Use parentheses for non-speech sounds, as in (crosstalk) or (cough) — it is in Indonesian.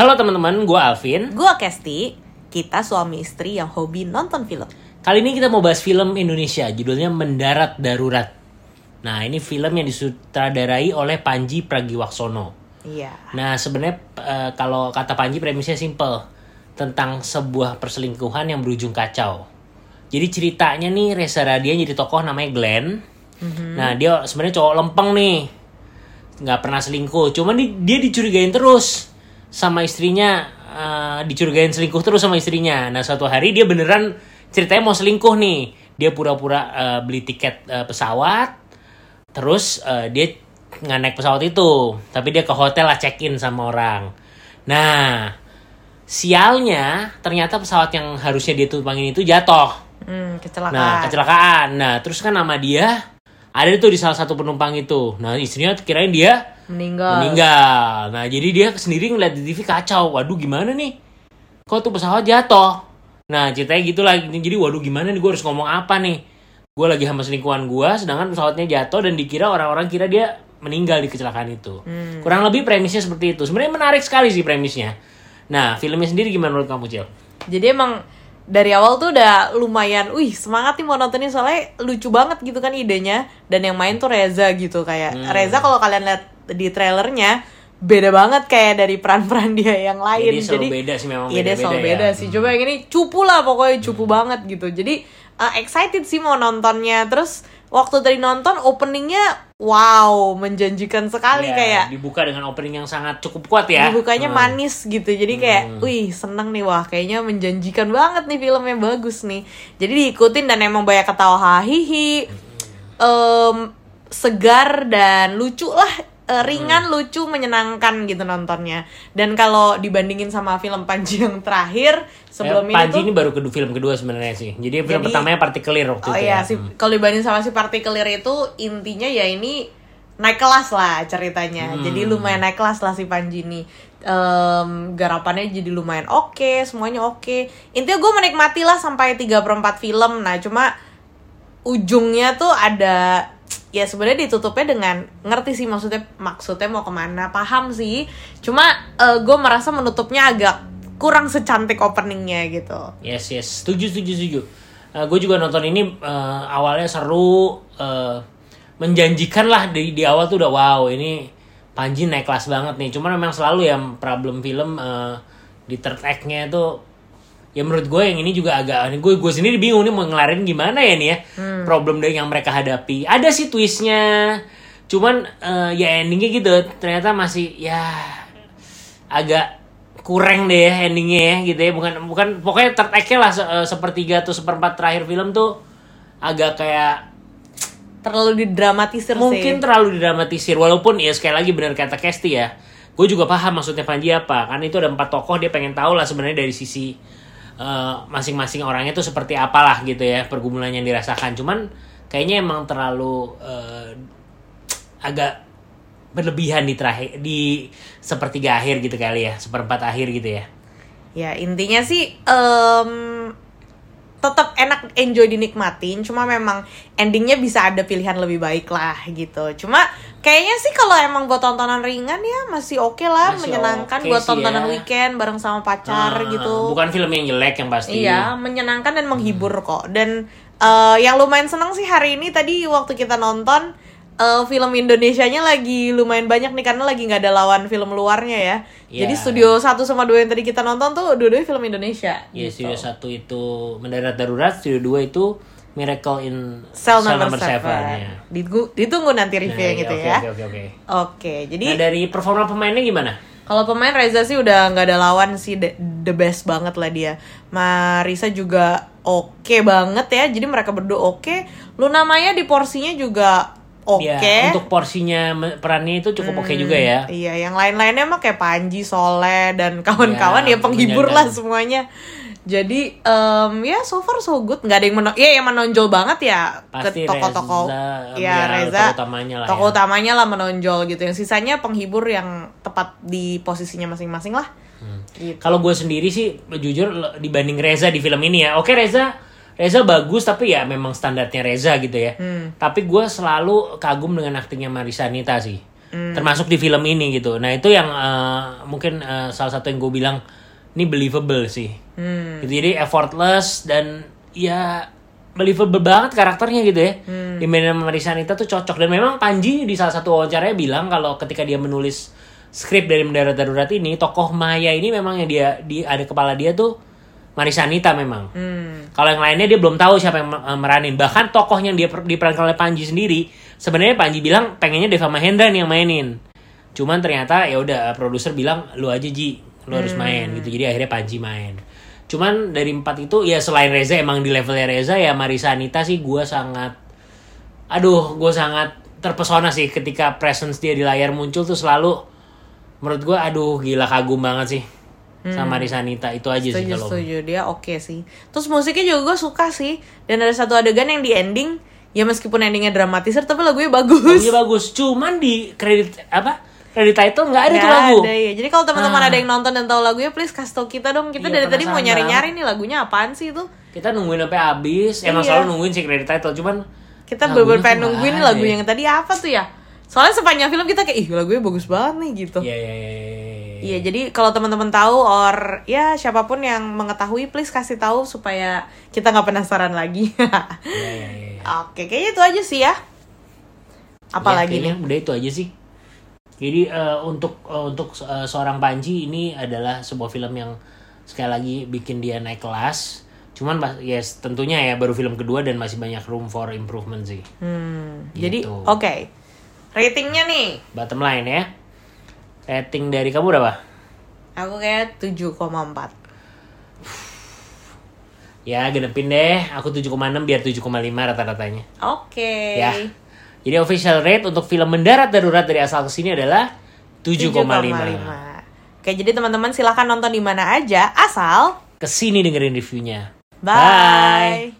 Halo teman-teman, gue Alvin. Gua Kesti, kita suami istri yang hobi nonton film. Kali ini kita mau bahas film Indonesia, judulnya Mendarat Darurat. Nah, ini film yang disutradarai oleh Panji Pragiwaksono. Iya. Nah, sebenarnya eh, kalau kata Panji premisnya simple tentang sebuah perselingkuhan yang berujung kacau. Jadi ceritanya nih Reza Radian jadi tokoh namanya Glenn. Nah, dia sebenarnya cowok lempeng nih. nggak pernah selingkuh, cuman di- dia dicurigain terus sama istrinya eh, dicurigain selingkuh terus sama istrinya. Nah, suatu hari dia beneran ceritanya mau selingkuh nih. Dia pura-pura eh, beli tiket eh, pesawat, Terus eh, dia nggak naik pesawat itu, tapi dia ke hotel lah check in sama orang. Nah, sialnya ternyata pesawat yang harusnya dia tumpangin itu jatuh. Hmm, kecelakaan. Nah, kecelakaan. Nah, terus kan nama dia ada tuh di salah satu penumpang itu. Nah, istrinya kirain dia Meninggal. meninggal. Nah, jadi dia sendiri ngeliat di TV kacau. Waduh, gimana nih? Kok tuh pesawat jatuh? Nah, ceritanya gitulah. Jadi, waduh gimana nih? Gue harus ngomong apa nih? Gue lagi sama selingkuhan gue, sedangkan pesawatnya jatuh dan dikira orang-orang kira dia meninggal di kecelakaan itu. Kurang lebih premisnya seperti itu. Sebenarnya menarik sekali sih premisnya. Nah, filmnya sendiri gimana menurut kamu, Cil? Jadi emang dari awal tuh udah lumayan, wih semangat nih mau nontonnya soalnya lucu banget gitu kan idenya dan yang main tuh Reza gitu kayak Hmm. Reza kalau kalian lihat di trailernya beda banget kayak dari peran-peran dia yang lain. Jadi beda sih memang Iya dia selalu ya. beda sih. Coba yang ini cupu lah pokoknya cupu banget gitu. Jadi uh, excited sih mau nontonnya. Terus waktu tadi nonton openingnya wow menjanjikan sekali Ya, kayak dibuka dengan opening yang sangat cukup kuat ya. dibukanya Hmm. manis gitu jadi kayak wih seneng nih wah kayaknya menjanjikan banget nih filmnya bagus nih jadi diikutin dan emang banyak ketawa hahihi em, segar dan lucu lah Eh, ringan lucu menyenangkan gitu nontonnya dan kalau dibandingin sama film Panji yang terakhir sebelum Eh, ini Panji tuh ini baru kedua film kedua sebenarnya sih. Jadi film Jadi- pertamanya Partikelir waktu Oh itu iya, ya. si, Hmm. kalau dibanding sama si partikelir itu intinya ya ini naik kelas lah ceritanya. Hmm. Jadi lumayan naik kelas lah si Panji ini. Em, garapannya jadi lumayan oke, semuanya oke. Intinya gue menikmati lah sampai 3 per 4 film. Nah cuma ujungnya tuh ada ya sebenarnya ditutupnya dengan ngerti sih maksudnya maksudnya mau ke mana paham sih. Cuma gue merasa menutupnya agak kurang secantik openingnya gitu. Yes yes, setuju setuju setuju. gue juga nonton ini eh, awalnya seru, eh, menjanjikan lah di di awal tuh udah wow ini Panji naik kelas banget nih. Cuman memang selalu ya problem film eh, di third act-nya itu ya menurut gue yang ini juga agak gue gue sendiri bingung nih mau ngelarin gimana ya nih ya problem dari yang mereka hadapi. Ada sih twistnya, cuman eh, ya endingnya gitu. Ternyata masih ya agak kurang deh ya endingnya ya gitu ya. Bukan bukan pokoknya act-nya lah se- eh, sepertiga atau seperempat terakhir film tuh agak kayak terlalu didramatisir mungkin sih. terlalu didramatisir. Walaupun ya sekali lagi benar kata Kesti ya. Gue juga paham maksudnya Panji apa. Karena itu ada empat tokoh dia pengen tahu lah sebenarnya dari sisi eh, masing-masing orangnya tuh seperti apalah gitu ya pergumulan yang dirasakan. Cuman kayaknya emang terlalu eh, agak berlebihan di terakhir di sepertiga akhir gitu kali ya seperempat akhir gitu ya. Ya intinya sih em tetap enak enjoy dinikmatin cuma memang endingnya bisa ada pilihan lebih baik lah gitu cuma kayaknya sih kalau emang buat tontonan ringan ya masih oke lah Masih menyenangkan oke buat tontonan ya. weekend bareng sama pacar Ah, gitu bukan film yang jelek yang pasti Iya, menyenangkan dan menghibur kok. Dan eh, yang lumayan senang sih hari ini tadi waktu kita nonton eh, film Indonesianya lagi lumayan banyak nih karena lagi nggak ada lawan film luarnya ya. Iya. Jadi studio 1 sama 2 yang tadi kita nonton tuh dua-duanya film Indonesia. Ya gitu. studio satu itu mendarat darurat, studio dua itu Miracle in Cell number, Seven, 7. ya. Ditunggu, ditunggu nanti Nah, reviewnya iya, gitu oke, ya. Oke oke oke. Oke, jadi Nah dari performa pemainnya gimana? Kalau pemain Reza sih udah nggak ada lawan sih the, the best banget lah dia. Marisa juga oke banget ya. Jadi mereka berdua oke. Luna Maya di porsinya juga oke. Ya, untuk porsinya perannya itu cukup oke juga ya. Iya, yang lain-lainnya mah kayak Panji, Soleh dan kawan-kawan Ya, ya, penghibur lah semuanya. Jadi em, ya so far so good nggak ada yang menonjol, ya yang menonjol banget ya Pasti ke toko-toko Reza, ya ya, Reza tokoh utamanya lah tokoh ya. utamanya lah menonjol gitu yang sisanya penghibur yang tepat di posisinya masing-masing lah Hmm. gitu. Kalau gue sendiri sih jujur dibanding Reza di film ini ya. Oke Reza Reza bagus tapi ya memang standarnya Reza gitu ya. Hmm. Tapi gue selalu kagum dengan aktingnya Marisa Anita sih. termasuk di film ini gitu nah itu yang eh, mungkin eh, salah satu yang gue bilang ini believable sih Hmm. gitu jadi effortless dan ya believable banget karakternya gitu ya Hmm. Sama Marisanita tuh cocok dan memang Panji di salah satu wawancaranya bilang kalau ketika dia menulis skrip dari mendarat darurat ini tokoh Maya ini memang yang dia di ada kepala dia tuh Marisanita memang. Hmm. kalau yang lainnya dia belum tahu siapa yang eh, meranin. Bahkan tokoh yang dia per- diperankan oleh Panji sendiri sebenarnya Panji bilang pengennya Deva Mahendra nih yang mainin. Cuman ternyata ya udah produser bilang lu aja Ji lu harus main gitu. Jadi akhirnya Panji main. Cuman dari empat itu ya selain Reza emang di levelnya Reza ya Marisa Anita sih gue sangat aduh gue sangat terpesona sih ketika presence dia di layar muncul tuh selalu menurut gue aduh gila kagum banget sih sama Marisa Anita itu aja sih setuju kalau setuju dia oke sih terus musiknya juga gue suka sih dan ada satu adegan yang di ending ya meskipun endingnya dramatisir tapi lagunya bagus Lagunya bagus, cuman di kredit apa? Kredit title nggak ada tuh Nggak lagu. ada, ya. Jadi kalau teman-teman Ah. ada yang nonton dan tahu lagunya, please kasih tau kita dong. Kita Iya, dari tadi mau nyari-nyari nih lagunya apaan sih itu? Kita nungguin sampai habis. Emang Iya. selalu nungguin si kredit title, cuman Kita tuh pengen nungguin lagu ya. yang tadi apa tuh ya? Soalnya sepanjang film kita kayak ih lagunya bagus banget nih gitu. Iya iya iya. Iya, iya. Iya, jadi kalau teman-teman tahu or ya siapa pun yang mengetahui please kasih tahu supaya kita nggak penasaran lagi. (laughs) Iya iya iya. Oke, kayaknya itu aja sih ya. Apalagi Ya, nih? Udah itu aja sih. Jadi eh, untuk eh, untuk eh, seorang Panji ini adalah sebuah film yang sekali lagi bikin dia naik kelas. Cuman yes tentunya ya baru film kedua dan masih banyak room for improvement sih. Hmm, Gitu. jadi oke. Ratingnya nih, Bottom line ya. Rating dari kamu berapa? aku kayak 7,4. Ya genepin deh, aku 7,6 biar 7,5 rata-ratanya. Oke. Ya. Jadi official rate untuk film mendarat darurat dari asal ke sini adalah 7,5. Oke, jadi teman-teman silahkan nonton di mana aja, asal Ke sini dengerin reviewnya. bye.